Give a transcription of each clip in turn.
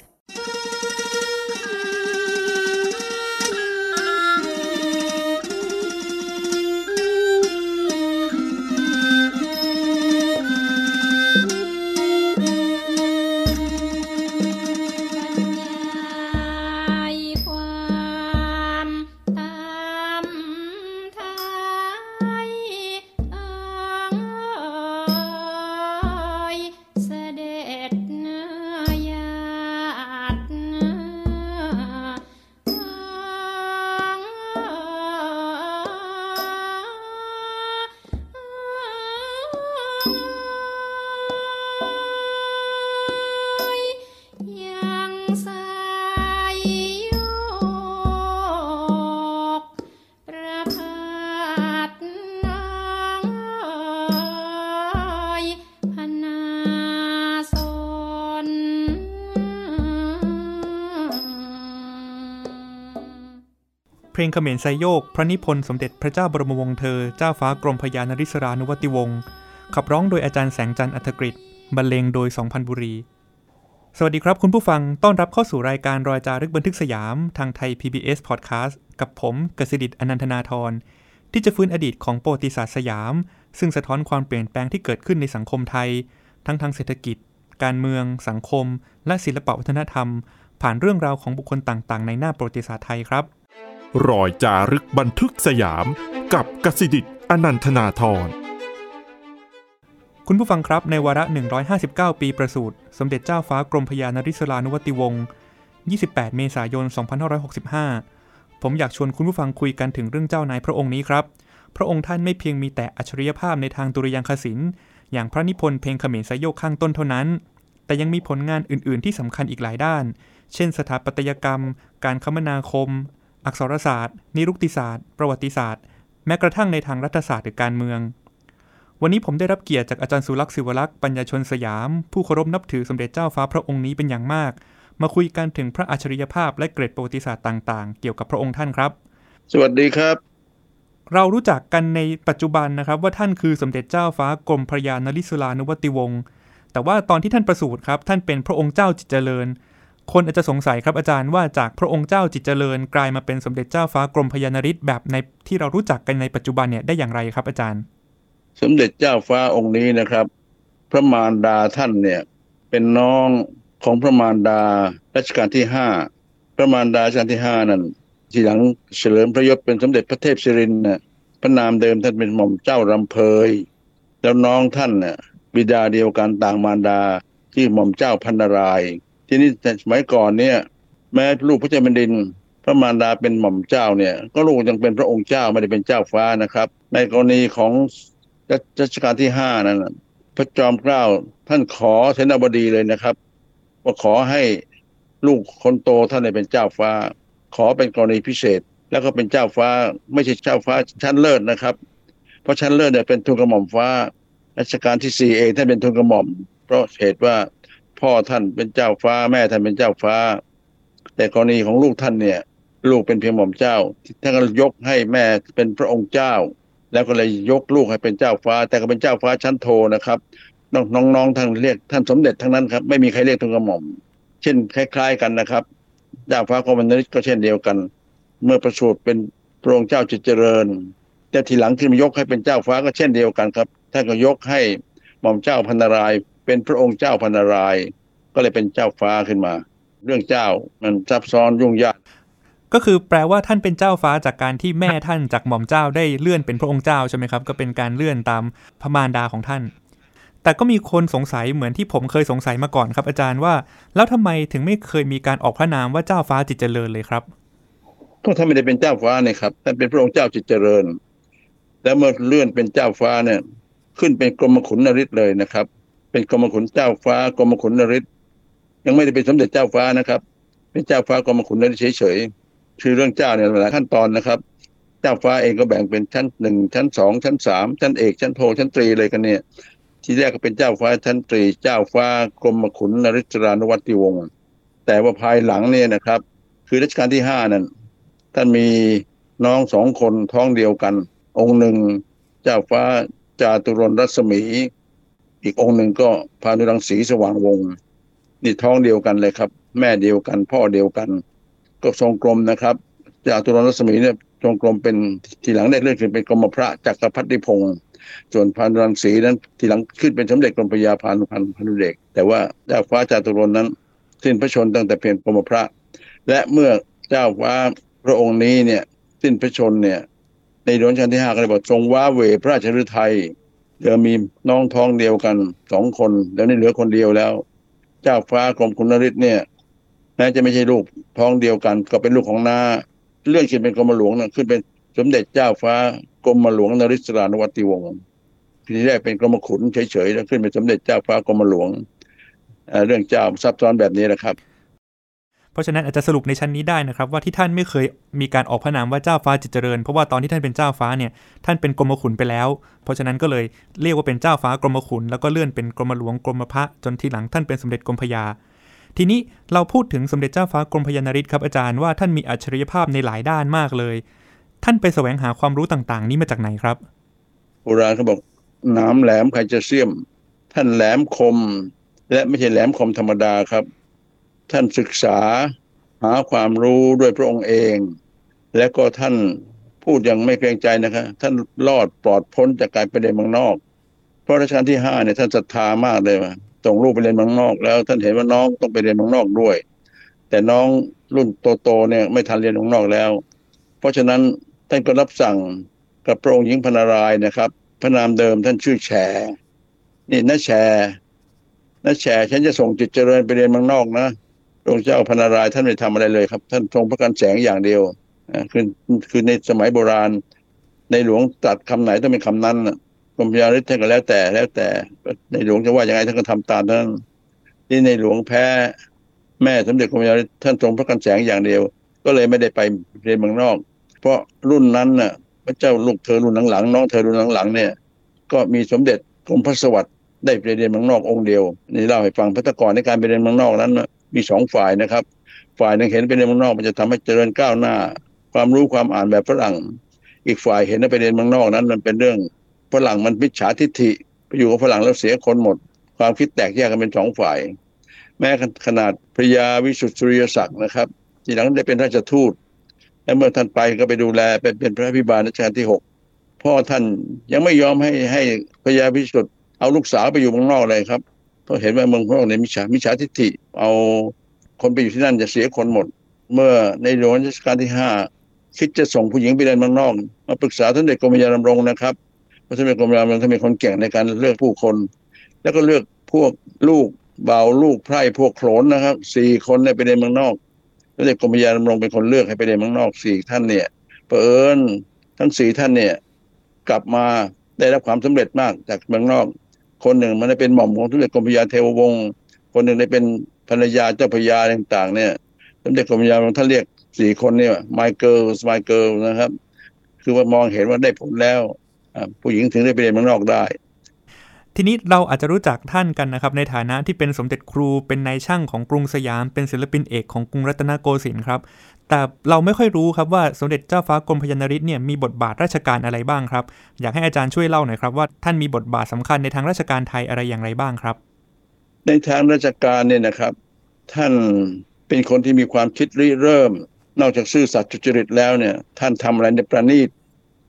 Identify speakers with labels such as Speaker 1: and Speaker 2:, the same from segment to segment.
Speaker 1: ลงเขมรไซโยก พระนิพนธ์สมเด็จพระเจ้าบรมวงศ์เธอ เจ้าฟ้ากรมพยานริศรานุวัติวงศ์ขับร้องโดยอาจารย์แสงจันทร์อัธกฤษบรรเลงโดยสองพันบุรี สวัสดีครับคุณผู้ฟังต้อนรับเข้าสู่รายการรอยจารึกบันทึกสยาม ทางไทย PBS Podcast กับผมกสิดิตอนันทนาทรที่จะฟื้นอดีตของประวัติศาสตร์สยาม ซึ่งสะท้อนความเปลี่ยนแปลงที่เกิดขึ้นในสังคมไทย ทั้งทางเศรษฐกิจ การเมือง สังคม และศิลปวัฒนธรรม ผ่านเรื่องราวของบุคคลต่างๆ ในหน้าประวัติศาสตร์ไทยครับ
Speaker 2: รอยจารึกบันทึกสยามกับกสิดิตอนันทนาทร
Speaker 1: คุณผู้ฟังครับในวาระ 159 ปีประสูติสมเด็จเจ้าฟ้ากรมพยานริศรานุวัติวงศ์ 28 เมษายน 2565 ผมอยากชวนคุณผู้ฟังคุยกันถึงเรื่องเจ้านายพระองค์นี้ครับ พระองค์ท่านไม่เพียงมีแต่อัจฉริยภาพในทางดุริยางคศิลป์อย่างพระนิพนธ์เพลงเขมรสยโยกข้างต้นเท่านั้น แต่ยังมีผลงานอื่น ๆ ที่สำคัญอีกหลายด้าน เช่น สถาปัตยกรรม การคมนาคม อักษรศาสตร์ นิรุกติศาสตร์ ประวัติศาสตร์ แม้กระทั่งในทางรัฐศาสตร์หรือการเมือง วันนี้ผมได้รับเกียรติจากอาจารย์สุลักษ์ศิวลักษ์ปัญญาชนสยาม ผู้เคารพนับถือสมเด็จเจ้าฟ้าพระองค์นี้เป็นอย่างมาก มาคุยกันถึงพระอัจฉริยภาพและเกร็ดประวัติศาสตร์ต่าง ๆ เกี่ยวกับพระองค์ท่านครับ
Speaker 3: สวัสดีครับ
Speaker 1: เรารู้จักกันในปัจจุบันนะครับ ว่าท่านคือสมเด็จเจ้าฟ้ากรมพระยานริศลานุวัติวงศ์แต่ว่าตอนที่ท่านประสูติครับท่านเป็นพระองค์เจ้าจิตเจริญ คนอาจจะสงสัยครับอาจารย์ว่าจากพระองค์เจ้าจิตเจริญกลายมาเป็นสมเด็จเจ้าฟ้ากรมพยานริศแบบในที่เรารู้จักกันในปัจจุบันเนี่ยได้อย่างไรครับอาจารย์
Speaker 3: สมเด็จเจ้าฟ้าองค์นี้นะครับ พระมารดาท่านเนี่ยเป็นน้องของพระมารดารัชกาลที่ห้าพระมารดารัชกาลที่ห้านั้นทีหลังเฉลิมพระยศเป็นสมเด็จพระเทพศิรินนะพระนามเดิมท่านเป็นหม่อมเจ้ารำเพยแล้วน้องท่านเนี่ยบิดาเดียวกันต่างมารดาที่หม่อมเจ้าพันนาราย ทีนี้สมัยก่อนเนี่ย แม้ลูกพระเจ้าแผ่นดิน พระมารดาเป็นหม่อมเจ้าเนี่ย ก็ลูกยังเป็นพระองค์เจ้าไม่ได้เป็นเจ้าฟ้านะครับ ในกรณีของรัชกาลที่ห้านั้นพระจอมเกล้าท่านขอเสนาบดีเลยนะครับ ว่าขอให้ลูกคนโตท่านเป็นเจ้าฟ้า ขอเป็นกรณีพิเศษ แล้วก็เป็นเจ้าฟ้า ไม่ใช่เจ้าฟ้าชั้นเลิศนะครับ เพราะชั้นเลิศเนี่ยเป็นทุนกระหม่อมฟ้ารัชกาลที่สี่เองท่านเป็นทุนกระหม่อม เพราะเหตุว่า พ่อท่านเป็นเจ้าฟ้าแม่ท่านเป็นเจ้าฟ้า แต่กรณีของลูกท่านเนี่ย ลูกเป็นเพียงหม่อมเจ้าท่านก็ยกให้แม่เป็นพระองค์เจ้า แล้วก็เลยยกลูกให้เป็นเจ้าฟ้า แต่ก็เป็นเจ้าฟ้าชั้นโทนะครับน้องๆท่านเรียกท่านสมเด็จทั้งนั้นครับไม่มีใครเรียกทุนกระหม่อม เช่นคล้าย ๆ กันนะครับเจ้าฟ้ากรมนริศก็เช่นเดียวกัน เมื่อประสูติเป็นพระองค์เจ้าจิตเจริญ แต่ทีหลังขึ้นมายกให้เป็นเจ้าฟ้าก็เช่นเดียวกันครับท่านก็ยกให้หม่อมเจ้าพันนาราย เป็นพระองค์เจ้าพันนาราย ก็เลยเป็นเจ้าฟ้าขึ้นมา เรื่องเจ้ามันซับซ้อนยุ่งยาก
Speaker 1: ก็คือแปลว่าท่านเป็นเจ้าฟ้าจากการที่แม่ท่านจากหม่อมเจ้าได้เลื่อนเป็นพระองค์เจ้าใช่ไหมครับ ก็เป็นการเลื่อนตามพระมารดาของท่าน แต่ก็มีคนสงสัยเหมือนที่ผมเคยสงสัยมาก่อนครับ อาจารย์ว่า แล้วทำไมถึงไม่เคยมีการออกพระนามว่าเจ้าฟ้าจิตเจริญเลยครับ
Speaker 3: ก็ท่านไม่ได้เป็นเจ้าฟ้าเนี่ยครับท่านเป็นพระองค์เจ้าจิตเจริญ แล้วเมื่อเลื่อนเป็นเจ้าฟ้าเนี่ย ขึ้นเป็นกรมขุนนริศเลยนะครับ เป็นกรมขุนเจ้าฟ้ากรมขุนนริศยังไม่ได้เป็นสมเด็จเจ้าฟ้านะครับ เป็นเจ้าฟ้ากรมขุนนั้นเฉยๆคือเรื่องเจ้าเนี่ยหลายขั้นตอนนะครับ เจ้าฟ้าเองก็แบ่งเป็นชั้นหนึ่งชั้นสองชั้นสามชั้นเอกชั้นโทชั้นตรีเลยกันเนี่ย ที่แรกก็เป็นเจ้าฟ้าชั้นตรี เจ้าฟ้ากรมขุนนริศรานุวัติวงศ์แต่ว่าภายหลังเนี่ยนะครับ คือรัชกาลที่ห้านั้นท่านมีน้องสองคนท้องเดียวกัน องค์หนึ่ง เจ้าฟ้าจาตุรนรัศมี อีกองค์หนึ่งก็พานุรังสีสว่างวงนี่ท้องเดียวกันเลยครับ แม่เดียวกัน พ่อเดียวกัน ก็ทรงกรมนะครับ จาตุรนรัศมีเนี่ยทรงกรมเป็นทีหลังได้เลื่อนขึ้นเป็นกรมพระจักรพรรดิพงศ์ส่วนพานุรังสีนั้นทีหลังขึ้นเป็นสมเด็จกรมพระยาพานุพันธ์พานุเดกแต่ว่าเจ้าฟ้าจาตุรนนั้นสิ้นพระชนตั้งแต่เพียงกรมพระ และเมื่อเจ้าฟ้าพระองค์นี้เนี่ยสิ้นพระชนเนี่ยในหลวงรัชกาลที่ห้าก็เลยบอกทรงว้าเวพระราชฤทัย เดี๋ยวมีน้องท้องเดียวกันสองคนเดี๋ยวนี้เหลือคนเดียวแล้ว เจ้าฟ้ากรมคุณนฤทธิ์เนี่ยแม้จะไม่ใช่ลูกท้องเดียวกัน ก็เป็นลูกของนาเรื่องขึ้นเป็นกรมหลวงนะขึ้นเป็นสมเด็จเจ้าฟ้ากรมหลวงนริศรานวัติวงศ์ทีแรกเป็นกรมขุนเฉยๆแล้วขึ้นเป็นสมเด็จเจ้าฟ้ากรมหลวงเอ่อเรื่องเจ้าซับซ้อนแบบนี้นะครับ
Speaker 1: เพราะฉะนั้นอาจจะสรุปในชั้นนี้ได้นะครับ ว่าที่ท่านไม่เคยมีการออกพระนามว่าเจ้าฟ้าจิตเจริญ เพราะว่าตอนที่ท่านเป็นเจ้าฟ้าเนี่ยท่านเป็นกรมขุนไปแล้ว เพราะฉะนั้นก็เลยเรียกว่าเป็นเจ้าฟ้ากรมขุนแล้วก็เลื่อนเป็นกรมหลวงกรมพระจนทีหลังท่านเป็นสมเด็จกรมพระยาทีนี้เราพูดถึงสมเด็จเจ้าฟ้ากรมพยานริศครับอาจารย์ว่าท่านมีอัจฉริยภาพในหลายด้านมากเลย ท่านไปแสวงหาความรู้ต่างๆ นี้มาจากไหนครับ
Speaker 3: โบราณเขาบอกน้ำแหลมใครจะเสียม ท่านแหลมคม และไม่ใช่แหลมคมธรรมดาครับ ท่านศึกษาหาความรู้ด้วยพระองค์เอง และก็ท่านพูดอย่างไม่เกรงใจนะครับท่านรอดปลอดพ้นจากการไปเรียนเมืองนอก เพราะรัชกาลที่ห้าเนี่ยท่านศรัทธามากเลยว่าส่งลูกไปเรียนเมืองนอก แล้วท่านเห็นว่าน้องต้องไปเรียนเมืองนอกด้วย แต่น้องรุ่นโตๆเนี่ยไม่ทันเรียนเมืองนอกแล้ว เพราะฉะนั้นท่านก็รับสั่งกับพระองค์หญิงพนารายนะครับ พระนามเดิมท่านชื่อแฉนี่น้าแฉน้าแฉฉันจะส่งจิตเจริญไปเรียนเมืองนอกนะ พระองค์เจ้าพนารายท่านไม่ทำอะไรเลยครับ ท่านทรงพระกันแสงอย่างเดียวคือคือในสมัยโบราณ ในหลวงตัดคำไหนต้องเป็นคำนั้นกรมยาฤทธิ์ท่านก็แล้วแต่แล้วแต่ ในหลวงจะว่ายังไงท่านก็ทำตามนั้นที่ในหลวงแพ้แม่สมเด็จกรมยาฤทธิ์ท่านทรงพระกันแสงอย่างเดียว ก็เลยไม่ได้ไปเรียนเมืองนอก เพราะรุ่นนั้นน่ะ พระเจ้าลูกเธอรุ่นหลังๆน้องเธอรุ่นหลังๆเนี่ย ก็มีสมเด็จกรมพระสวัสดิ์ได้ไปเรียนเมืองนอกองค์เดียวนี่เล่าให้ฟังพัฒกรในการไปเรียนเมืองนอกนั้นน่ะ มีสองฝ่ายนะครับ ฝ่ายหนึ่งเห็นไปเรียนเมืองนอกมันจะทำให้เจริญก้าวหน้า ความรู้ความอ่านแบบฝรั่ง อีกฝ่ายเห็นว่าไปเรียนเมืองนอกนั้น มันเป็นเรื่องฝรั่งมันมิจฉาทิฐิไปอยู่กับฝรั่งแล้วเสียคนหมด ความคิดแตกแยกกันเป็นสองฝ่าย แม้ขนาดพระยาวิสุทธิสุริยศักดิ์นะครับ ทีหลังได้เป็นราชทูตและเมื่อท่านไปก็ไปดูแลเป็นเป็นพระพิบาลรัชกาลที่หกพ่อท่านยังไม่ยอมให้ให้พระยาวิสุทธิ์เอาลูกสาวไปอยู่เมืองนอกเลยครับ เพราเห็นว่าเมืองนอกเนี่ยมิจฉามิจฉาทิฏฐิเอาคนไปอยู่ที่นั่นจะเสียคนหมด เมื่อในหลวงรัชกาลที่ห้าคิดจะส่งผู้หญิงไปเรียนเมืองนอกมาปรึกษาท่านเด็จกรมยาดำรงนะครับเพราะท่านเด็จกรมยาดำรงท่านเป็นคนเก่งในการเลือกผู้คน แล้วก็เลือกพวกลูกเบาลูกไพร่พวกโขนนะครับสี่คนเนี่ยไปเรียนเมืองนอกแล้วเด็กกรมยาดำรงเป็นคนเลือกให้ไปเรียนเมืองนอกสี่ท่านเนี่ยเผอิญทั้งสี่ท่านเนี่ยกลับมาได้รับความสำเร็จมากจากเมืองนอก คนหนึ่งมันได้เป็นหม่อมของสมเด็จกรมพระยาเทววงศ์คนหนึ่งได้เป็นภรรยาเจ้าพระยาต่าง ๆ เนี่ยสมเด็จกรมพระยาท่านเรียกสี่คนเนี่ยไมเคิลไมเคิลนะครับ คือว่ามองเห็นว่าได้ผลแล้วผู้หญิงถึงได้ไปเรียนเมืองนอกได้
Speaker 1: ทีนี้เราอาจจะรู้จักท่านกันนะครับในฐานะที่เป็นสมเด็จครูเป็นนายช่างของกรุงสยาม เป็นศิลปินเอกของกรุงรัตนโกสินทร์ครับ แต่เราไม่ค่อยรู้ครับว่าสมเด็จเจ้าฟ้ากรมพยานริศเนี่ยมีบทบาทราชการอะไรบ้างครับ อยากให้อาจารย์ช่วยเล่าหน่อยครับว่าท่านมีบทบาทสำคัญในทางราชการไทยอะไรอย่างไรบ้างครับ
Speaker 3: ในทางราชการเนี่ยนะครับ ท่านเป็นคนที่มีความคิดริเริ่ม นอกจากซื่อสัตย์จุจริตแล้วเนี่ย ท่านทำอะไรในประณีต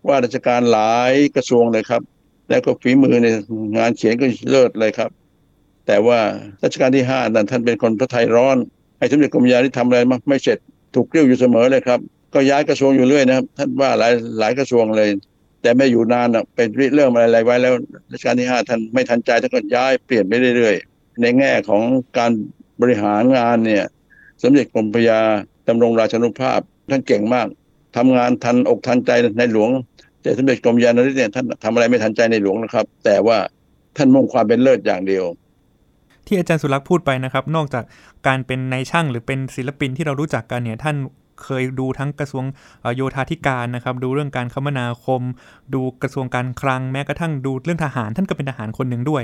Speaker 3: ว่าราชการหลายกระทรวงเลยครับ แล้วก็ฝีมือในงานเขียนก็เลิศเลยครับ แต่ว่ารัชกาลที่ห้านั้นท่านเป็นคนพระไทยร้อนให้สมเด็จกรมยาที่ทำอะไรมาไม่เสร็จ ถูกเกลี้ยวอยู่เสมอเลยครับ ก็ย้ายกระทรวงอยู่เรื่อยนะครับ ท่านว่าหลายหลายกระทรวงเลย แต่ไม่อยู่นานอะเป็นเริ่มอะไรไว้แล้วรัชกาลที่ห้าท่านไม่ทันใจท่านก็ย้ายเปลี่ยนไปเรื่อยๆ ในแง่ของการบริหารงานเนี่ยสมเด็จกรมพระยาดำรงราชานุภาพ ท่านเก่งมากทำงานทันอกทันใจในหลวง แต่สมเด็จกรมยานริศเนี่ยท่านทำอะไรไม่ทันใจในหลวงนะครับ แต่ว่าท่านมุ่งความเป็นเลิศอย่างเดียว
Speaker 1: ที่อาจารย์สุรักษ์พูดไปนะครับ นอกจากการเป็นนายช่างหรือเป็นศิลปินที่เรารู้จักกันเนี่ยท่านเคยดูทั้งกระทรวงโยธาธิการนะครับ ดูเรื่องการคมนาคม ดูกระทรวงการคลังแม้กระทั่งดูเรื่องทหาร ท่านก็เป็นทหารคนหนึ่งด้วย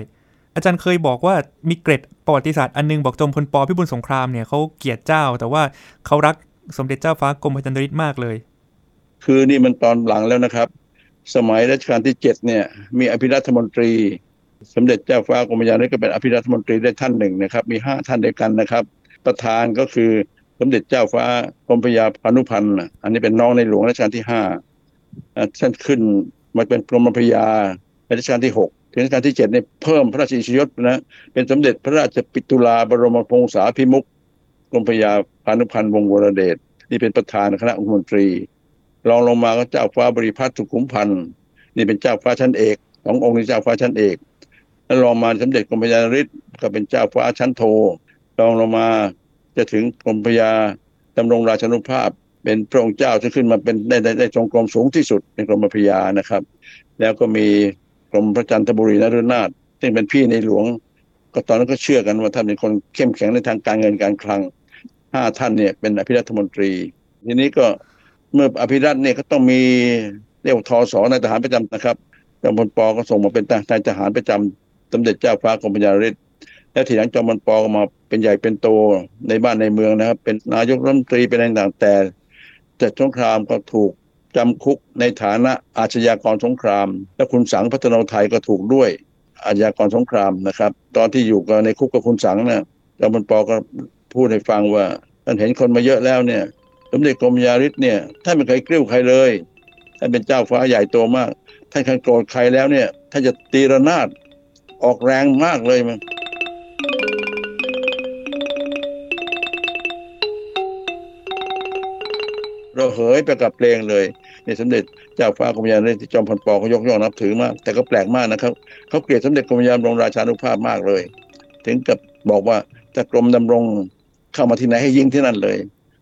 Speaker 1: อาจารย์เคยบอกว่ามีเกร็ดประวัติศาสตร์อันนึงบอกจอมพลปพิบูลสงครามเนี่ยเขาเกลียดเจ้า แต่ว่าเขารักสมเด็จเจ้าฟ้ากรมพระจันทริศมากเลย
Speaker 3: คือนี่มันตอนหลังแล้วนะครับ สมัยรัชกาลที่เจ็ดเนี่ยมีอภิรัฐมนตรี สมเด็จเจ้าฟ้ากรมพยานุก็เป็นอภิรัฐมนตรีได้ท่านหนึ่งนะครับ มีห้าท่านด้วยกันนะครับ ประธานก็คือสมเด็จเจ้าฟ้ากรมพยาพานุพันธ์อันนี้เป็นน้องในหลวงรัชกาลที่ห้าท่านขึ้นมาเป็นกรมพยาในรัชกาลที่หกถึงรัชกาลที่เจ็ดเนี่เพิ่มพระราชอิสยศนะเป็นสมเด็จพระราชปิตุลาบรมพงษาภิมุขกรมพยาพานุพันธ์วงวรเดชนี่เป็นประธานคณะองคมนตรีรองลงมาก็เจ้าฟ้าบริพัตรสุขุมพันธ์นี่เป็นเจ้าฟ้าชั้นเอกสององค์นี้เจ้าฟ้าชั้นเอก แล้วรองมาสมเด็จกรมพยาฤทธิ์ก็เป็นเจ้าฟ้าชั้นโทรองลงมาจะถึงกรมพยาดำรงราชานุภาพ เป็นพระองค์เจ้าที่ขึ้นมาเป็นได้ได้ได้ทรงกรมสูงที่สุดในกรมพยานะครับ แล้วก็มีกรมพระจันทบุรีนรุนาถซึ่งเป็นพี่ในหลวง ก็ตอนนั้นก็เชื่อกันว่าท่านเป็นคนเข้มแข็งในทางการเงินการคลังห้าท่านเนี่ยเป็นอภิรัฐมนตรี ทีนี้ก็เมื่ออภิรัตเนี่ยก็ต้องมีเรียกทอสอนายทหารประจำนะครับจอมพลปอก็ส่งมาเป็นนายทหารประจำ สมเด็จเจ้าฟ้ากรมพยาฤทธิ์แล้วทีหลังจอมพลปก็มาเป็นใหญ่เป็นโตในบ้านในเมืองนะครับ เป็นนายกรัฐมนตรีเป็นอะไรต่างแต่จัดสงครามก็ถูกจำคุกในฐานะอาชญากรสงคราม และคุณสังพัฒนาไทยก็ถูกด้วยอาชญากรสงครามนะครับ ตอนที่อยู่กับในคุกกับคุณสังเนี่ยจอมพลปอก็พูดให้ฟังว่าท่านเห็นคนมาเยอะแล้วเนี่ยสมเด็จกรมยาฤทธิ์เนี่ยท่านไม่เคยกลิ้วใครเลยท่านเป็นเจ้าฟ้าใหญ่โตมาก ท่านคันโกรธใครแล้วเนี่ยท่านจะตีระนาด ออกแรงมากเลยมันเราเหยไปกับเพลงเลยในสมเด็จเจ้าฟ้ากรมยาฤทธิ์ที่จอมพลปอเขายกย่องนับถือมาก แต่ก็แปลกมากนะครับเขาเกลียดสมเด็จกรมยามรงราชานุภาพมากเลย ถึงกับบอกว่าถ้ากรมดำรงเข้ามาที่ไหนให้ยิงที่นั่นเลย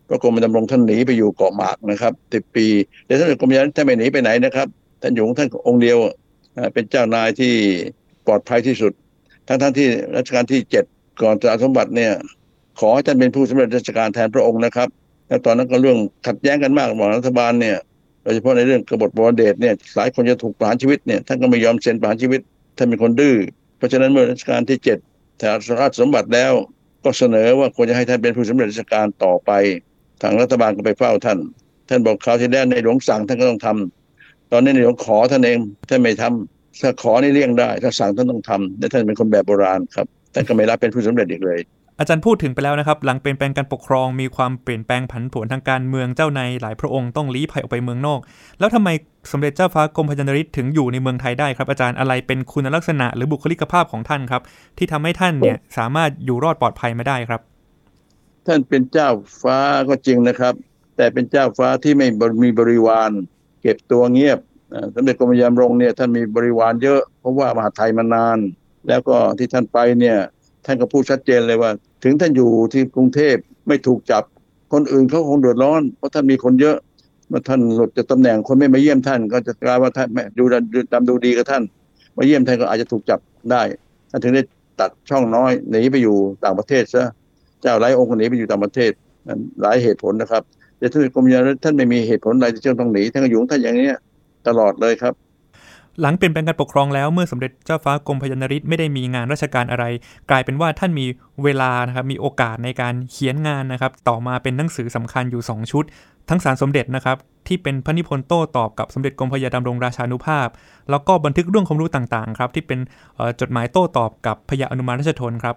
Speaker 3: พระกรมดำรงท่านหนีไปอยู่เกาะหมากนะครับสิบปีแต่ท่านกรมยานท่านไม่หนีไปไหนนะครับท่านอยู่ท่านองค์เดียวเป็นเจ้านายที่ ปลอดภัยที่สุด ทั้งทั้งที่รัชกาลที่เจ็ดก่อนจะสมบัติเนี่ย ขอให้ท่านเป็นผู้สำเร็จราชการแทนพระองค์นะครับแล้วตอนนั้นก็เรื่องขัดแย้งกันมากระหว่างรัฐบาลเนี่ยโดยเฉพาะในเรื่องกบฏบวรเดชเนี่ยหลายคนจะถูกประหารชีวิตเนี่ยท่านก็ไม่ยอมเซ็นประหารชีวิตท่านเป็นคนดื้อเพราะฉะนั้นเมื่อรัชกาลที่เจ็ดแถราชสมบัติแล้วก็เสนอว่าควรจะให้ท่านเป็นผู้สำเร็จราชการต่อไป ทางรัฐบาลก็ไปเฝ้าท่าน ท่านบอกคราวที่แล้วในหลวงสั่งท่านก็ต้องทำตอนนี้ในหลวงขอท่านเองท่านไม่ทำ ถ้าขอนี่เลี่ยงได้ ถ้าสั่งท่านต้องทำและท่านเป็นคนแบบโบราณครับท่านก็ไม่รับเป็นผู้สำเร็จอีกเลย
Speaker 1: อาจารย์พูดถึงไปแล้วนะครับ หลังเปลี่ยนแปลงการปกครองมีความเปลี่ยนแปลงผันผวนทางการเมืองเจ้านายหลายพระองค์ต้องลี้ภัยออกไปเมืองนอก แล้วทำไมสมเด็จเจ้าฟ้ากรมพยานริศถึงอยู่ในเมืองไทยได้ครับ อาจารย์อะไรเป็นคุณลักษณะหรือบุคลิกภาพของท่านครับ ที่ทำให้ท่านเนี่ยสามารถอยู่รอดปลอดภัยมาได้ครับ
Speaker 3: ท่านเป็นเจ้าฟ้าก็จริงนะครับ แต่เป็นเจ้าฟ้าที่ไม่มีบริวาร เก็บตัวเงียบ สมเด็จกรมยามรงเนี่ยท่านมีบริวารเยอะ เพราะว่ามหาไทยมานาน แล้วก็ที่ท่านไปเนี่ยท่านก็พูดชัดเจนเลยว่า ถึงท่านอยู่ที่กรุงเทพไม่ถูกจับคนอื่นเขาคงเดือดร้อน เพราะท่านมีคนเยอะเมื่อท่านหลุดจากตำแหน่งคนไม่มาเยี่ยมท่าน ก็จะกลายว่าท่านไม่ดูดำดูดีกับท่าน มาเยี่ยมท่านก็อาจจะถูกจับได้ท่านถึงได้ตัดช่องน้อยหนีไปอยู่ต่างประเทศซะเจ้าหลายองค์หนีไปอยู่ต่างประเทศหลายเหตุผลนะครับแต่ท่านกรมยานท่านไม่มีเหตุผลอะไรที่จะต้องหนีท่านก็อยู่ท่านอย่างนี้ ตลอดเลยครับ
Speaker 1: หลังเปลี่ยนแปลงการปกครองแล้วเมื่อสมเด็จเจ้าฟ้ากรมพยานริศไม่ได้มีงานราชการอะไร กลายเป็นว่าท่านมีเวลานะครับมีโอกาสในการเขียนงานนะครับ ต่อมาเป็นหนังสือสำคัญอยู่ 2 ชุด ทั้งสารสมเด็จนะครับที่เป็นพระนิพนธ์โต้ตอบกับสมเด็จกรมพยาดำรงราชานุภาพ แล้วก็บันทึกเรื่องความรู้ต่างๆครับที่เป็นจดหมายโต้ตอบกับพยาอนุมานราชทนครับ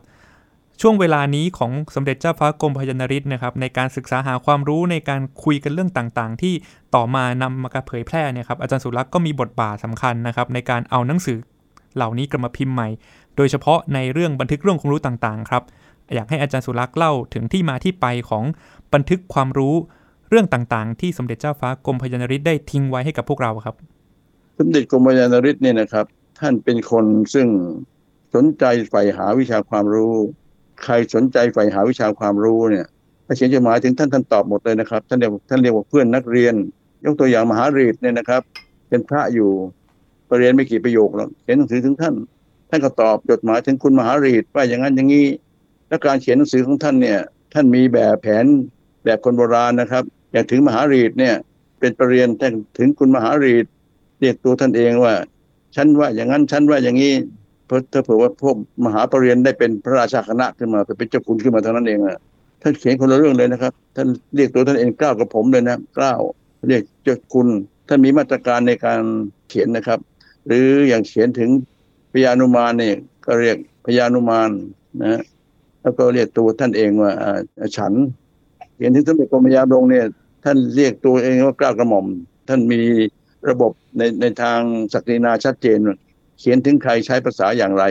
Speaker 1: ช่วงเวลานี้ของสมเด็จเจ้าฟ้ากรมพยนริศนะครับในการศึกษาหาความรู้ในการคุยกันเรื่องต่างๆ ที่ต่อมานำมาเผยแพร่เนี่ยครับอาจารย์สุรักษ์ก็มีบทบาทสำคัญนะครับในการเอาหนังสือเหล่านี้กลับมาพิมพ์ใหม่ โดยเฉพาะในเรื่องบันทึกเรื่องความรู้ต่างๆครับอยากให้อาจารย์สุรักษ์เล่าถึงที่มาที่ไปของบันทึกความรู้เรื่องต่างๆ ที่สมเด็จเจ้าฟ้ากรมพยนริศได้ทิ้งไว้ให้กับพวกเราครับ
Speaker 3: สมเด็จกรมพยนริศเนี่ยนะครับ ท่านเป็นคนซึ่งสนใจใฝ่หาวิชาความรู้ ใครสนใจใฝ่หาวิชาความรู้เนี่ยถ้าเขียนจดหมายถึงท่านท่านตอบหมดเลยนะครับท่านเรียกท่านเรียกว่าเพื่อนนักเรียน ยกตัวอย่างมหารีดเนี่ยนะครับ เป็นพระอยู่ปรเรียนไม่กี่ประโยคหรอกเขียนหนังสือถึงท่าน ท่านก็ตอบจดหมายถึงคุณมหารีดว่าอย่างนั้นอย่างนี้และการเขียนหนังสือของท่านเนี่ย ท่านมีแบบแผนแบบคนโบราณนะครับ อย่างถึงมหารีดเนี่ย เป็นปรเรียนท่ถึงคุณมหารีดเรียกตัวท่านเองว่าฉันว่าอย่างนั้นฉันว่าอย่างนี้ เพราะถ้าเผื่อว่าพวกมหาปรริญญาได้เป็นพระราชาคณะขึ้นมาเป็นเจ้าคุณขึ้นมาเท่านั้นเองอะท่านเขียนคนละเรื่องเลยนะครับ ท่านเรียกตัวท่านเองกล้าวกับผมเลยนะกล้าวเรียกเจ้าคุณท่านมีมาตรการในการเขียนนะครับ หรืออย่างเขียนถึงพญานุมานเนี่ยก็เรียกพญานุมานนะแล้วก็เรียกตัวท่านเองว่าฉัน เขียนถึงสมเด็จกรมพญาดงเนี่ย ท่านเรียกตัวเองว่ากล้าวกระหม่อม ท่านมีระบบในในทางศักดินาชัดเจน เขียนถึงใครใช้ภาษาอย่างไร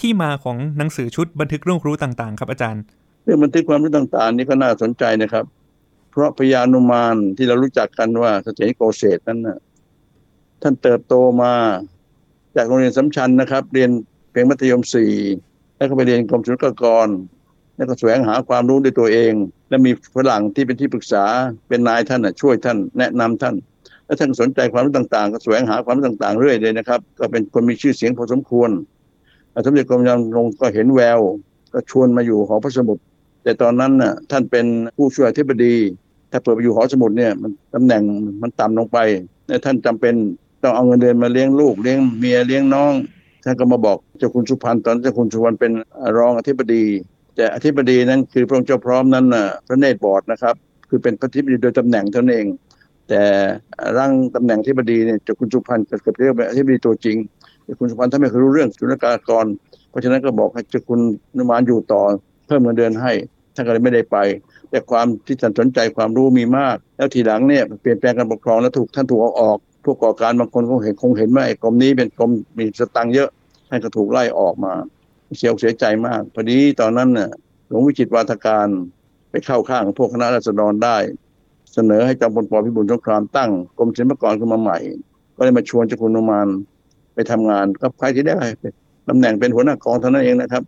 Speaker 1: ที่มาของหนังสือชุดบันทึกเรื่องรู้ต่างๆ ครับอาจารย์
Speaker 3: เรื่องบันทึกความรู้ต่างๆ นี่ก็น่าสนใจนะครับ เพราะพญานุมานที่เรารู้จักกันว่าเสถียรโกเศษนั้นนะท่านเติบโตมา จากโรงเรียนสำชันนะครับ เรียนเพียงมัธยมสี่แล้วก็ไปเรียนกรมศุลกากร แล้วก็แสวงหาความรู้ด้วยตัวเอง และมีฝรั่งที่เป็นที่ปรึกษาเป็นนายท่านช่วยท่านแนะนำท่าน และท่านสนใจความรู้ต่างๆ ก็แสวงหาความรู้ต่างๆ เรื่อยเลยนะครับ ก็เป็นคนมีชื่อเสียงพอสมควรสมเด็จกรมยานรงก็เห็นแวว ก็ชวนมาอยู่หอพระสมุทรแต่ตอนนั้นน่ะท่านเป็นผู้ช่วยอธิบดี ถ้าเปิดไปอยู่หอสมุดเนี่ยมันตำแหน่งมันต่ำลงไปท่านจำเป็นต้องเอาเงินเดือนมาเลี้ยงลูกเลี้ยงเมียเลี้ยงน้องท่านก็มาบอกเจ้าคุณสุพรรณตอนเจ้าคุณสุพรรณเป็นรองอธิบดี แต่อธิบดีนั้นคือพระองค์เจ้าพร้อมนั้นน่ะพระเนตรบอดนะครับ คือเป็นพระธิบดีโดยตำแหน่งเท่านั้นเอง แต่ร่างตำแหน่งอธิบดีเนี่ยจ้าคุณสุพรรณเกิดเรียกเป็นอธิบดีตัวจริงเจ้าคุณสุพรรณท่านไม่เคยรู้เรื่องศุลกากร เพราะฉะนั้นก็บอกให้จ้าคุณนุมานอยู่ต่อ เพิ่มเงินเดือนให้ท่านก็เลยไม่ได้ไป แต่ความที่ท่านสนใจความรู้มีมาก แล้วทีหลังเนี่ยเปลี่ยนแปลงการปกครองแล้วถูกท่านถูกเอาออกพวกก่อการบางคนคงเห็นคงเห็นว่าไอ้กรมนี้เป็นกรมมีสตังค์เยอะท่านก็ถูกไล่ออกมา เสียเสียใจมากพอดีตอนนั้นน่ะหลวงวิจิตวาทการไปเข้าข้างพวกคณะราษฎรได้ เสนอให้จอมพลปพิบูลสงครามตั้งกรมศิลปากรขึ้นมาใหม่ ก็เลยมาชวนเจ้าคุณนุมานไปทำงานกับใครที่ได้ตำแหน่งเป็นหัวหน้ากองเท่านั้นเองนะครับ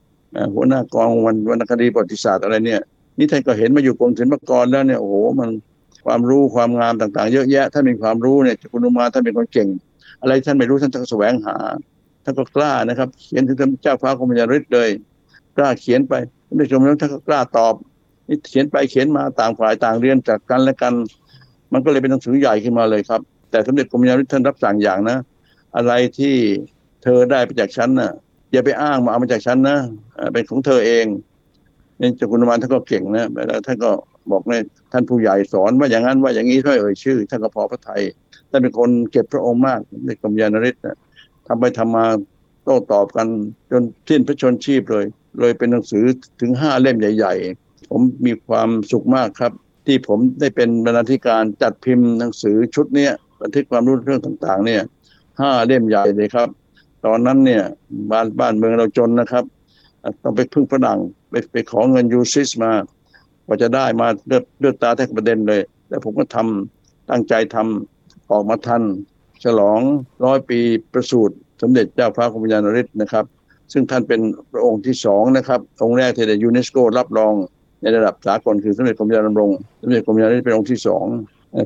Speaker 3: หัวหน้ากองวันวรรณคดีประวัติศาสตร์อะไรเนี่ยนี่ท่านก็เห็นมาอยู่กรมศิลปากรแล้วเนี่ยโอ้โหมันความรู้ความงามต่าง ๆ เยอะแยะท่านมีความรู้เนี่ยคุณนุมาท่านเป็นคนเก่ง อะไรท่านไม่รู้ท่านก็แสวงหาท่านก็กล้านะครับ เขียนถึงเจ้าฟ้ากรมยานฤทธิ์เลย กล้าเขียนไปท่านผู้ชมแล้วท่านก็กล้าตอบ นี่เขียนไปเขียนมาต่างฝ่ายต่างเรียนจากกันและกัน มันก็เลยเป็นหนังสือใหญ่ขึ้นมาเลยครับ แต่สมเด็จกรมยานฤทธิ์ท่านรับสั่งอย่างนะ อะไรที่เธอได้ไปจากฉันน่ะอย่าไปอ้างมาเอามาจากฉันนะเป็นของเธอเองนี่จ้าคุณนุมานท่านก็เก่งนะแล้วท่านก็บอกเนี่ยท่านผู้ใหญ่สอนว่าอย่างนั้นว่าอย่างนี้ถ้อยเอ่ยชื่อท่านก็พอพระไทยท่านเป็นคนเก็บพระองค์มากในกรมยานฤทธิ์นะทำไปทำมาโต้ตอบกันจนสิ้นพระชนชีพเลย เลยเป็นหนังสือถึงห้าเล่มใหญ่ ๆ ผมมีความสุขมากครับ ที่ผมได้เป็นบรรณาธิการจัดพิมพ์หนังสือชุดนี้บันทึกความรู้เรื่องต่าง ๆ เนี่ยห้าเล่มใหญ่เลยครับ ตอนนั้นเนี่ยบ้านบ้านเมืองเราจนนะครับ ต้องไปพึ่งฝรั่งไปไปขอเงินยูซิสมากว่าจะได้มาเลือดเลือดตาแทกประเด็นเลยแล้วผมก็ทำตั้งใจทำออกมาทัน ฉลองร้อยปีประสูติสมเด็จเจ้าฟ้ากรมยานฤทธิ์นะครับ ซึ่งท่านเป็นพระองค์ที่สองนะครับ องค์แรกที่ได้ยูเนสโกรับรอง ในระดับสากลคือสมเด็จกรมยานดำรงสมเด็จกรมยานฤทธิ์เป็นองค์ที่สอง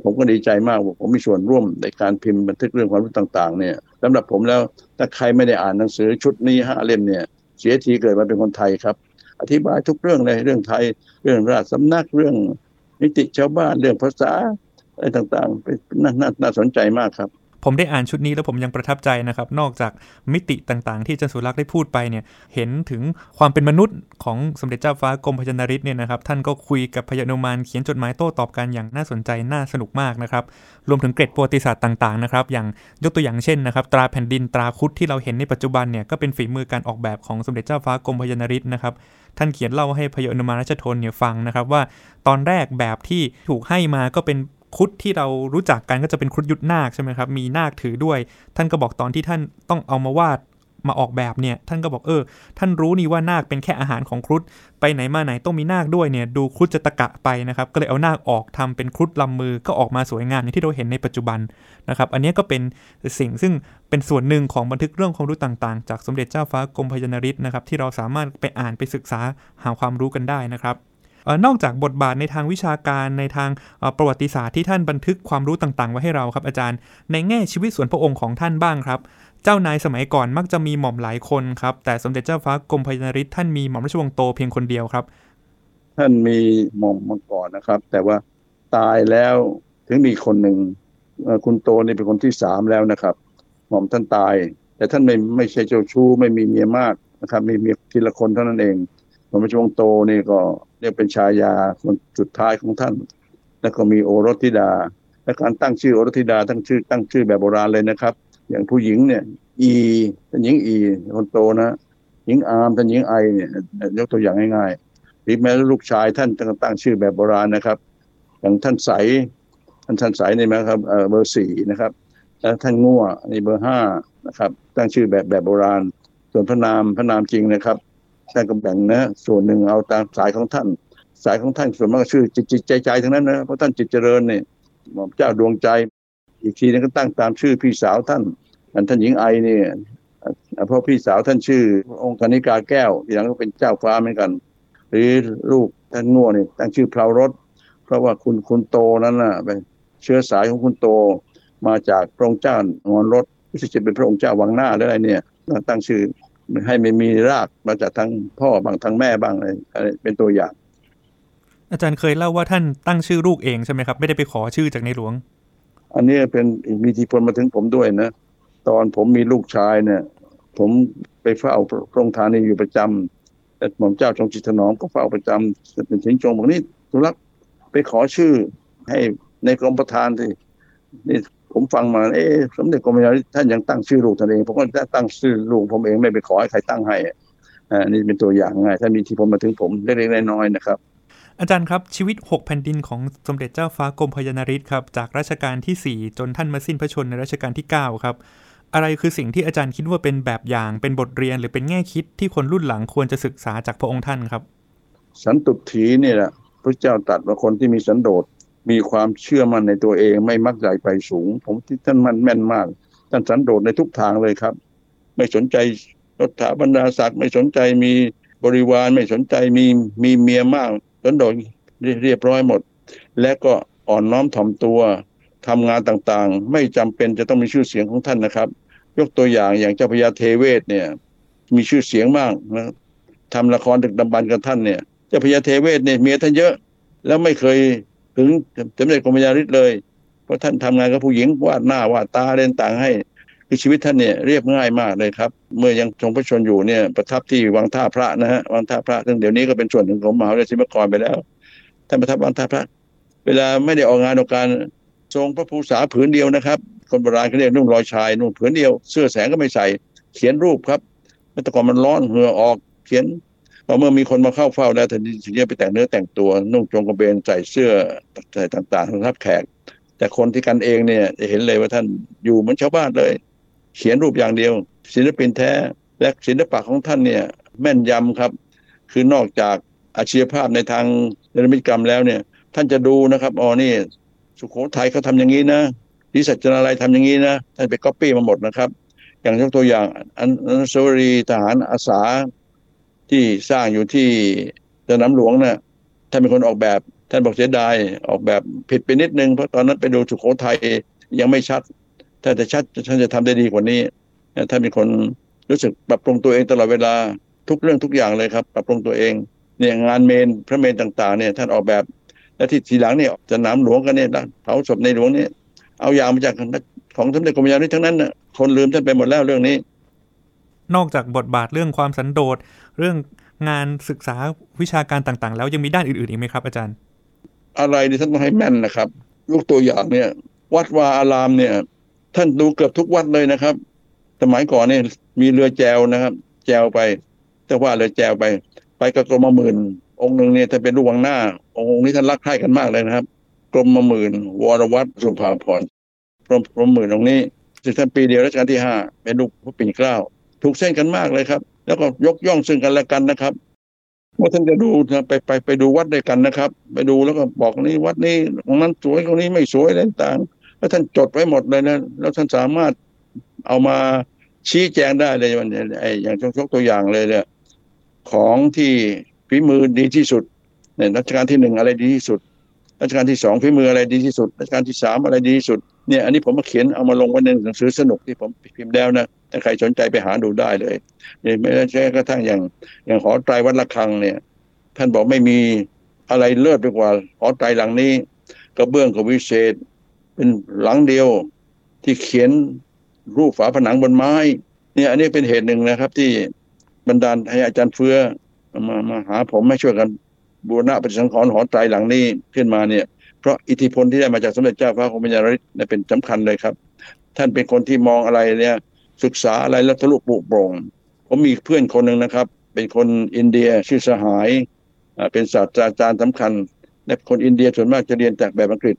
Speaker 3: ผมก็ดีใจมากผมมีส่วนร่วมในการพิมพ์บันทึกเรื่องความรู้ต่าง ๆ เนี่ยสำหรับผมแล้วถ้าใครไม่ได้อ่านหนังสือชุดนี้ห้าเล่มเนี่ยเสียทีเกิดมาเป็นคนไทยครับ อธิบายทุกเรื่องเลยเรื่องไทย เรื่องราชสำนักเรื่องนิติชาวบ้านเรื่องภาษาอะไรต่างๆเป็นน่าน่าสนใจมากครับ
Speaker 1: ผมได้อ่านชุดนี้แล้วผมยังประทับใจนะครับ นอกจากมิติต่างๆ ที่จารย์สุรักษ์ได้พูดไปเนี่ย เห็นถึงความเป็นมนุษย์ของสมเด็จเจ้าฟ้ากรมพยนริศเนี่ยนะครับ ท่านก็คุยกับพยานุมานเขียนจดหมายโต้ตอบกันอย่างน่าสนใจน่าสนุกมากนะครับ รวมถึงเกร็ดประวัติศาสตร์ต่างๆนะครับ อย่างยกตัวอย่างเช่นนะครับ ตราแผ่นดินตราคุดที่เราเห็นในปัจจุบันเนี่ยก็เป็นฝีมือการออกแบบของสมเด็จเจ้าฟ้ากรมพยนริศนะครับท่านเขียนเล่าให้พยานุมานรัชทนเนี่ยฟังนะครับว่าตอนแรกแบบที่ถูกให้มาก็เป็น ครุดที่เรารู้จักกันก็จะเป็นครุดยุทธนาคใช่ไหมครับ มีนาคถือด้วย ท่านก็บอกตอนที่ท่านต้องเอามาวาดมาออกแบบเนี่ย ท่านก็บอกเออ ท่านรู้นี่ว่านาคเป็นแค่อาหารของครุฑไปไหนมาไหนต้องมีนาคด้วยเนี่ย ดูครุฑจะตะกะไปนะครับ ก็เลยเอานาคออกทำเป็นครุฑลำมือก็ออกมาสวยงามอย่างที่เราเห็นในปัจจุบันนะครับ อันนี้ก็เป็นสิ่งซึ่งเป็นส่วนหนึ่งของบันทึกเรื่องความรู้ต่างๆ จากสมเด็จเจ้าฟ้ากรมพยานริศนะครับที่เราสามารถไปอ่านไปศึกษาหาความรู้กันได้นะครับ นอกจากบทบาทในทางวิชาการในทางประวัติศาสตร์ที่ท่านบันทึกความรู้ต่างๆ ไว้ให้เราครับอาจารย์ ในแง่ชีวิตส่วนพระองค์ของท่านบ้างครับ เจ้านายสมัยก่อนมักจะมีหม่อมหลายคนครับ แต่สมเด็จเจ้าฟ้ากรมพยานริศท่านมีหม่อมราชวงศ์โตเพียงคนเดียวครับ
Speaker 3: ท่านมีหม่อมมาก่อนนะครับ แต่ว่าตายแล้วถึงมีคนหนึ่งคุณโตนี่เป็นคนที่สามแล้วนะครับ หม่อมท่านตาย แต่ท่านไม่ไม่ใช่เจ้าชู้ไม่มีเมียมากนะครับ มีเมียทีละคนเท่านั้นเอง หม่อมราชวงโตนี่ก็เรียกเป็นชายาคนสุดท้ายของท่าน แล้วก็มีโอรสธิดา และการตั้งชื่อโอรสธิดาตั้งชื่อตั้งชื่อแบบโบราณเลยนะครับ อย่างผู้หญิงเนี่ย อีท่านหญิงอีคนโตนะหญิงอามท่านหญิงไอเนี่ยยกตัวอย่างง่ายๆหรือแม้ลูกชายท่านต้องตั้งชื่อแบบโบราณนะครับ อย่างท่านใสท่านท่านใสนี่ไหมครับเออเบอร์สี่นะครับแล้วท่านงัวนี่เบอร์ห้านะครับ ตั้งชื่อแบบแบบโบราณ ส่วนพระนามพระนามจริงนะครับ ท่านก็แบ่งนะ ส่วนหนึ่งเอาตามสายของท่าน สายของท่านส่วนมากชื่อจิตใจใจทั้งนั้นนะเพราะท่านจิตเจริญเนี่ยหม่อมเจ้าดวงใจ อีกทีนึงก็ตั้งตามชื่อพี่สาวท่านอันท่านหญิงไอเนี่ยเพราะพี่สาวท่านชื่อ องค์กนิกาแก้วทีหลังก็เป็นเจ้าฟ้าเหมือนกัน หรือลูกท่านง่วเนี่ยตั้งชื่อเพลารถ เพราะว่าคุณคุณโตนั้นน่ะเป็นเชื้อสายของคุณโตมาจากพระองค์เจ้างอนรถรู้สึกจะเป็นพระองค์เจ้าวังหน้าหรืออะไรเนี่ยตั้งชื่อ ให้ไม่มีรากมาจากทั้งพ่อบางทั้งแม่บ้างอะไรอะไรเป็นตัวอย่าง
Speaker 1: อาจารย์เคยเล่าว่าท่านตั้งชื่อลูกเองใช่ไหมครับ ไม่ได้ไปขอชื่อจากในหลวง
Speaker 3: อันนี้เป็นมีอิทธิพลมาถึงผมด้วยนะ ตอนผมมีลูกชายเนี่ย ผมไปเฝ้าพระองค์ธานีอยู่ประจำแต่หม่อมเจ้าจงจิตถนอมก็เฝ้าประจำเป็นสิงห์จงบอกนี่ทุลักษ์ไปขอชื่อให้ในกรมประธานที่นี่ ผมฟังมา เอ๊ะสมเด็จกรมพระยาท่านยังตั้งชื่อลูกท่านเองผมก็ตั้งชื่อลูกผมเองไม่ไปขอให้ใครตั้งให้อ่านี่เป็นตัวอย่างง่ายถ้ามีอิทธิพลมาถึงผมเล็กๆน้อยๆนะครับ
Speaker 1: อาจารย์ครับ ชีวิต 6 แผ่นดินของสมเด็จเจ้าฟ้ากรมพยานาริศครับ จากรัชกาลที่ 4 จนท่านมาสิ้นพระชนม์ในรัชกาลที่ 9 ครับ อะไรคือสิ่งที่อาจารย์คิดว่าเป็นแบบอย่างเป็นบทเรียนหรือเป็นแง่คิดที่คนรุ่นหลังควรจะศึกษาจากพระองค์ท่านครับ
Speaker 3: สันตุถีเนี่ยแหละพระเจ้าตรัสว่าคนที่มีสันโดษ มีความเชื่อมั่นในตัวเองไม่มักใหญ่ไปสูง ผมที่ท่านมันแม่นมาก ท่านสันโดษในทุกทางเลยครับ ไม่สนใจรถถาบรรดาศักดิ์ไม่สนใจมีบริวารไม่สนใจมีมีเมียมากสันโดษเรียบร้อยหมด และก็อ่อนน้อมถ่อมตัวทำงานต่างๆ ไม่จำเป็นจะต้องมีชื่อเสียงของท่านนะครับ ยกตัวอย่างอย่างเจ้าพญาเทเวศเนี่ย มีชื่อเสียงมากนะทำละครดึกดำบรรกับท่านเนี่ยเจ้าพญาเทเวศเนี่ยเมียท่านเยอะ แล้วไม่เคย ถึงสมเด็จกรมยาฤทธิ์เลย เพราะท่านทำงานกับผู้หญิงวาดหน้าวาดตาเล่นต่างให้คือชีวิตท่านเนี่ยเรียบง่ายมากเลยครับ เมื่อยังทรงพระชนอยู่เนี่ยประทับที่วังท่าพระนะฮะวังท่าพระซึ่งเดี๋ยวนี้ก็เป็นส่วนหนึ่งของมหาวิทยาลัยศิลปากรไปแล้วท่านประทับวังท่าพระ เวลาไม่ได้ออกงานออกการทรงพระภูษาผืนเดียวนะครับ คนโบราณเขาเรียกนุ่งรอยชายนุ่งผืนเดียว เสื้อแสงก็ไม่ใส่ เขียนรูปครับแต่ก่อนมันร้อนเหงื่อออกเขียน พอเมื่อมีคนมาเข้าเฝ้าแล้วถึงถึงจะไปแต่งเนื้อแต่งตัว นุ่งจงกระเบนใส่เสื้อใส่ต่างๆรับแขก แต่คนที่กันเองเนี่ยจะเห็นเลยว่าท่านอยู่เหมือนชาวบ้านเลย เขียนรูปอย่างเดียว ศิลปินแท้และศิลปะของท่านเนี่ยแม่นยำครับ คือนอกจากอาชีพภาพในทางเนรมิตกรรมแล้วเนี่ย ท่านจะดูนะครับอ๋อนี่ สุโขทัยเขาทำอย่างนี้นะดิสัจนาลัยทำอย่างนี้นะท่านไปก๊อปปี้มาหมดนะครับ อย่างยกตัวอย่างอันสวรีทหารอาสา ที่สร้างอยู่ที่สนามหลวงนะ่ะท่านเป็นคนออกแบบ ท่านบอกเสียดายออกแบบผิดไปนิดนึงเพราะตอนนั้นไปดูสุโขทัยยังไม่ชัดถ้าจะชัดท่านจะทำได้ดีกว่านี้ท่านเป็นคนรู้สึกปรับปรุงตัวเองตลอดเวลาทุกเรื่องทุกอย่างเลยครับ ปรับปรุงตัวเองเนี่ยงานเมนพระเมนต่างๆเนี่ยท่านออกแบบ และที่ทีหลังเนี่ยสนามหลวงกันเนี่ยเผาศพในหลวงเนี่ยเอาอย่างมาจากของสมเด็จกรมยาฤทธิ์ทั้งนั้นน่ะคนลืมท่านไปหมดแล้วเรื่องนี้
Speaker 1: นอกจากบทบาทเรื่องความสันโดษเรื่องงานศึกษาวิชาการต่างๆ แล้วยังมีด้านอื่นๆอีกไหมครับ อาจารย์
Speaker 3: อะไรนี่ท่านต้องให้แม่นนะครับยกตัวอย่างเนี่ย วัดวาอารามเนี่ย ท่านดูเกือบทุกวัดเลยนะครับ สมัยก่อนเนี่ยมีเรือแจวนะครับ แจวไปแต่ว่าเรือแจวไป ไปกับกรมหมื่น องค์หนึ่งเนี่ยท่านเป็นลูกวังหน้า องค์นี้ท่านรักใคร่กันมากเลยนะครับ กรมหมื่นวรวัตรสุภาพรกรมกรมหมื่นองค์นี้ซึ่งท่านปีเดียวรัชกาลที่ห้าเป็นลูกพระปิ่นเกล้า ถูกเส้นกันมากเลยครับ แล้วก็ยกย่องซึ่งกันและกันนะครับว่าท่านจะดูนะไปไปไปดูวัดด้วยกันนะครับ ไปดูแล้วก็บอกนี่วัดนี้ตรงนั้นสวยตรงนี้ไม่สวยอะไรต่างแล้วท่านจดไว้หมดเลยนะแล้วท่านสามารถเอามาชี้แจงได้เลยวันไอ้อย่างยกตัวอย่างเลยเนี่ยของที่ฝีมือดีที่สุดเนี่ยรัชกาลที่หนึ่งอะไรดีที่สุดรัชกาลที่สองฝีมืออะไรดีที่สุดรัชกาลที่สามอะไรดีที่สุดเนี่ยอันนี้ผมมาเขียนเอามาลงไว้ในหนังสือสนุกที่ผมพิมพ์แล้วนะ ถ้าใครสนใจไปหาดูได้เลยเนี่ยไม่ใช่กระทั่งอย่างอย่างหอไตรวัดระฆังเนี่ย ท่านบอกไม่มีอะไรเลิศไปกว่าหอไตรหลังนี้กระเบื้องกับวิเศษ เป็นหลังเดียวที่เขียนรูปฝาผนังบนไม้ เนี่ยอันนี้เป็นเหตุหนึ่งนะครับ ที่บรรดาลให้อาจารย์เฟื้อมามาหาผมให้ช่วยกันบูรณะปฏิสังขรณ์หอไตรหลังนี้ขึ้นมาเนี่ย เพราะอิทธิพลที่ได้มาจากสมเด็จเจ้าฟ้ากรมพระยาฤทธิ์เนี่ยเป็นสำคัญเลยครับ ท่านเป็นคนที่มองอะไรเนี่ย ศึกษาอะไรแล้วทะลุปลุกโปร่งผมมีเพื่อนคนหนึ่งนะครับ เป็นคนอินเดียชื่อสหายเป็นศาสตราจารย์สำคัญ และคนอินเดียส่วนมากจะเรียนจากแบบอังกฤษ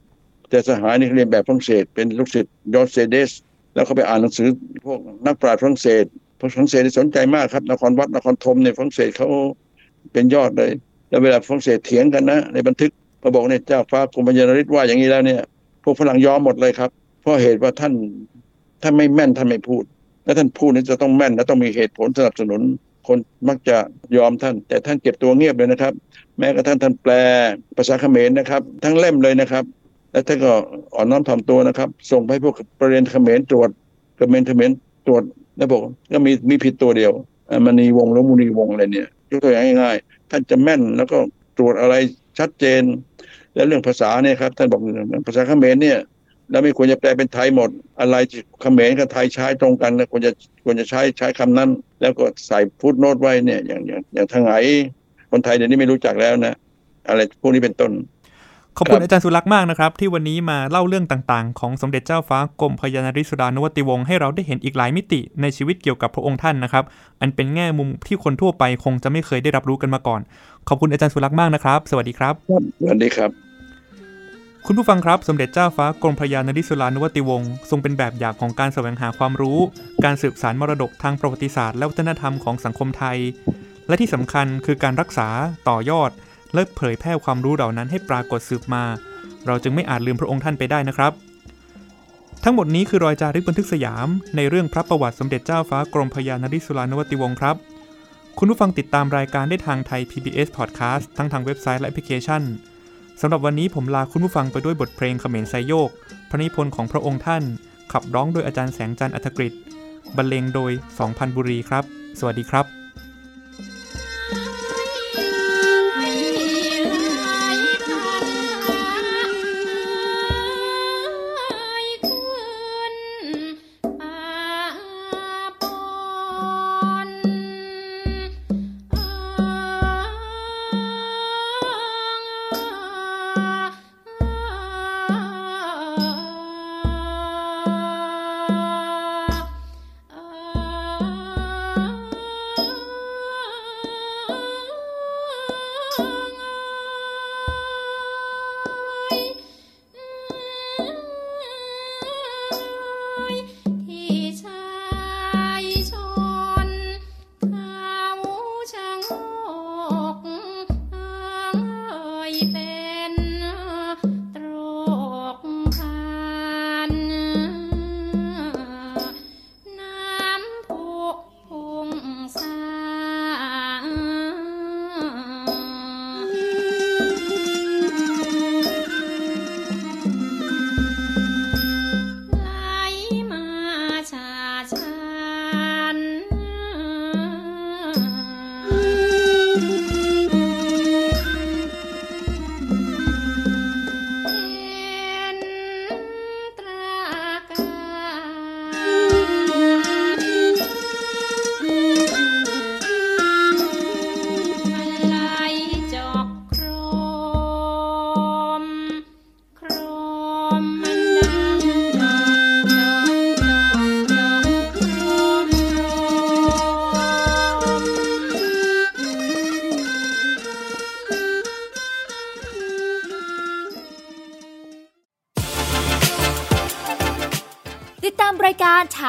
Speaker 3: แต่สหายนี่เรียนแบบฝรั่งเศส เป็นลูกศิษย์ยอร์เซเดส แล้วเขาไปอ่านหนังสือพวกนักปราชญ์ฝรั่งเศสฝรั่งเศสนี่สนใจมากครับนครวัดนครธมเนี่ยฝรั่งเศสเขาเป็นยอดเลย แล้วเวลาฝรั่งเศสเถียงกันนะ ในบันทึกมาบอกเนี่ยเจ้าฟ้ากรมพระยาฤทธิ์ว่าอย่างนี้แล้วเนี่ย พวกฝรั่งยอมหมดเลยครับ เพราะเหตุว่าท่านท่านไม่แม่นท่านไม่พูด และท่านพูดนี่จะต้องแม่นและต้องมีเหตุผลสนับสนุน คนมักจะยอมท่าน แต่ท่านเก็บตัวเงียบเลยนะครับ แม้กระทั่งท่านแปลภาษาเขมรนะครับ ทั้งเล่มเลยนะครับ และท่านก็อ่อนน้อมถ่อมตัวนะครับ ส่งไปให้พวกประเด็นเขมรตรวจเขมรเขมรตรวจแล้วบอกก็มีมีผิดตัวเดียวมณีวงแล้วมุนีวงอะไรเนี่ยยกตัวอย่างง่ายๆท่านจะแม่นแล้วก็ตรวจอะไรชัดเจน และเรื่องภาษาเนี่ยครับท่านบอกภาษาเขมรเนี่ย แล้วไม่ควรจะแปลเป็นไทยหมด อะไรที่เขมรกับไทยใช้ตรงกันแล้วควรจะควรจะใช้ใช้คำนั้น แล้วก็ใส่ฟุตโนตไว้เนี่ยอย่างอย่างอย่างทางไหนคนไทยเดี๋ยวนี้ไม่รู้จักแล้วนะอะไรพวกนี้เป็นต้น
Speaker 4: ขอบคุณ
Speaker 3: ครับ
Speaker 4: อาจารย์สุรักษ์มากนะครับ ที่วันนี้มาเล่าเรื่องต่างๆ ของสมเด็จเจ้าฟ้ากรมพยานาริศดานวติวงศ์ให้เราได้เห็นอีกหลายมิติในชีวิตเกี่ยวกับพระองค์ท่านนะครับ อันเป็นแง่มุมที่คนทั่วไปคงจะไม่เคยได้รับรู้กันมาก่อน ขอบคุณอาจารย์สุรักษ์มากนะครับ สวัสดีครับ
Speaker 3: สวัสดีครับ
Speaker 4: คุณผู้ฟังครับสมเด็จเจ้าฟ้ากรมพระยานริศลานุวติวงศ์ทรงเป็นแบบอย่างของการแสวงหาความรู้ การสืบสานมรดกทางประวัติศาสตร์และวัฒนธรรมของสังคมไทย และที่สำคัญคือการรักษาต่อยอด และเผยแพร่ความรู้เหล่านั้นให้ปรากฏสืบมา เราจึงไม่อาจลืมพระองค์ท่านไปได้นะครับ ทั้งหมดนี้คือรอยจารึกบันทึกสยาม ในเรื่องพระประวัติสมเด็จเจ้าฟ้ากรมพระยานริศลานุวติวงศ์ครับ คุณผู้ฟังติดตามรายการได้ทางไทย PBS Podcast ทั้งทางเว็บไซต์และแอปพลิเคชัน สำหรับวันนี้ผมลาคุณผู้ฟังไปด้วยบทเพลงเขมรไซโยก พระนิพนธ์ของพระองค์ท่าน ขับร้องโดยอาจารย์แสงจันทร์อัธกฤษบรรเลงโดย2,000บุรีครับ สวัสดีครับ